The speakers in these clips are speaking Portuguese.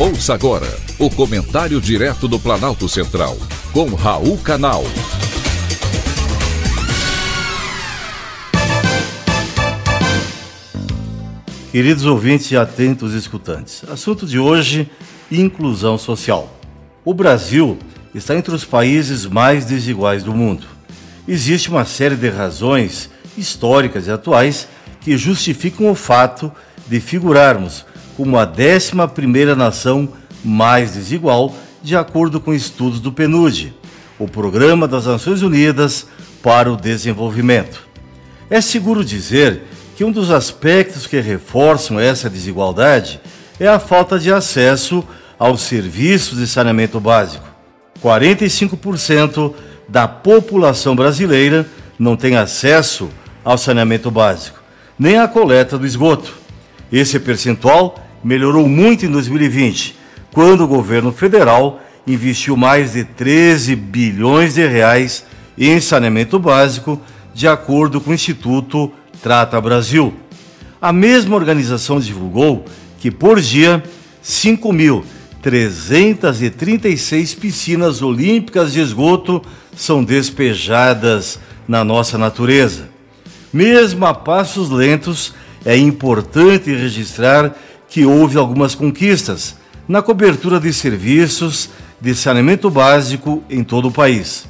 Ouça agora o comentário direto do Planalto Central, com Raul Canal. Queridos ouvintes e atentos escutantes, assunto de hoje: inclusão social. O Brasil está entre os países mais desiguais do mundo. Existe uma série de razões históricas e atuais que justificam o fato de figurarmos como a 11 nação mais desigual, de acordo com estudos do PNUD, o Programa das Nações Unidas para o Desenvolvimento. É seguro dizer que um dos aspectos que reforçam essa desigualdade é a falta de acesso aos serviços de saneamento básico. 45% da população brasileira não tem acesso ao saneamento básico, nem à coleta do esgoto. Esse percentual melhorou muito em 2020, quando o governo federal investiu mais de 13 bilhões de reais em saneamento básico, de acordo com o Instituto Trata Brasil. A mesma organização divulgou que por dia 5.336 piscinas olímpicas de esgoto são despejadas na nossa natureza. Mesmo a passos lentos, é importante registrar que houve algumas conquistas na cobertura de serviços de saneamento básico em todo o país.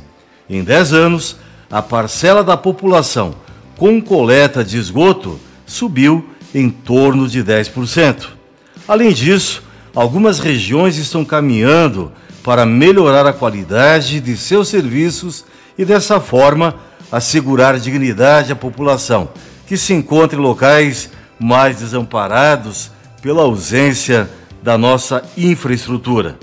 Em 10 anos, a parcela da população com coleta de esgoto subiu em torno de 10%. Além disso, algumas regiões estão caminhando para melhorar a qualidade de seus serviços e, dessa forma, assegurar dignidade à população que se encontra em locais mais desamparados pela ausência da nossa infraestrutura.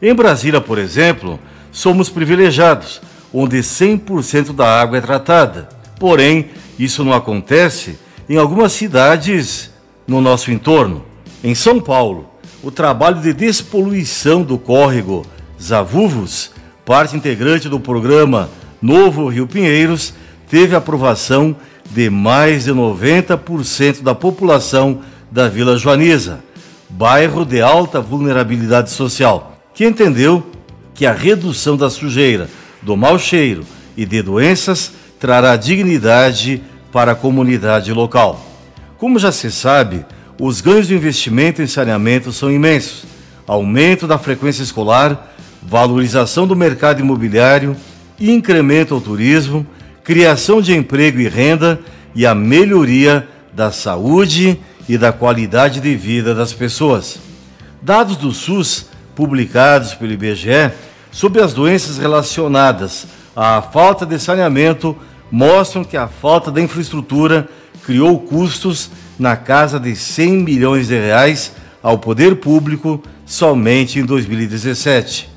Em Brasília, por exemplo, somos privilegiados, onde 100% da água é tratada. Porém, isso não acontece em algumas cidades no nosso entorno. Em São Paulo, o trabalho de despoluição do córrego Zavuvos, parte integrante do programa Novo Rio Pinheiros, teve aprovação de mais de 90% da população da Vila Joaniza, bairro de alta vulnerabilidade social, que entendeu que a redução da sujeira, do mau cheiro e de doenças trará dignidade para a comunidade local. Como já se sabe, os ganhos do investimento em saneamento são imensos. Aumento da frequência escolar, valorização do mercado imobiliário, incremento ao turismo, criação de emprego e renda e a melhoria da saúde e da qualidade de vida das pessoas. Dados do SUS publicados pelo IBGE sobre as doenças relacionadas à falta de saneamento mostram que a falta da infraestrutura criou custos na casa de 100 milhões de reais ao poder público somente em 2017.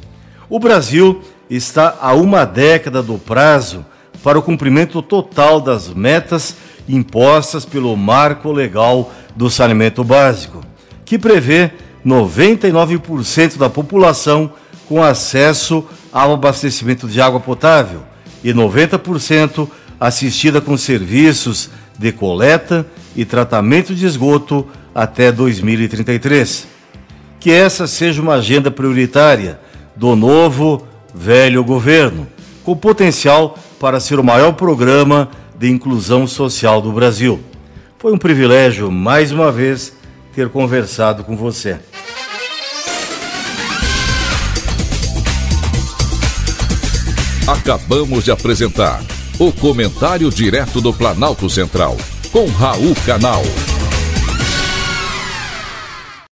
O Brasil está a uma década do prazo para o cumprimento total das metas impostas pelo Marco Legal do Saneamento Básico, que prevê 99% da população com acesso ao abastecimento de água potável e 90% assistida com serviços de coleta e tratamento de esgoto até 2033. Que essa seja uma agenda prioritária do novo velho governo, com potencial para ser o maior programa de inclusão social do Brasil. Foi um privilégio, mais uma vez, ter conversado com você. Acabamos de apresentar o Comentário Direto do Planalto Central, com Raul Canal.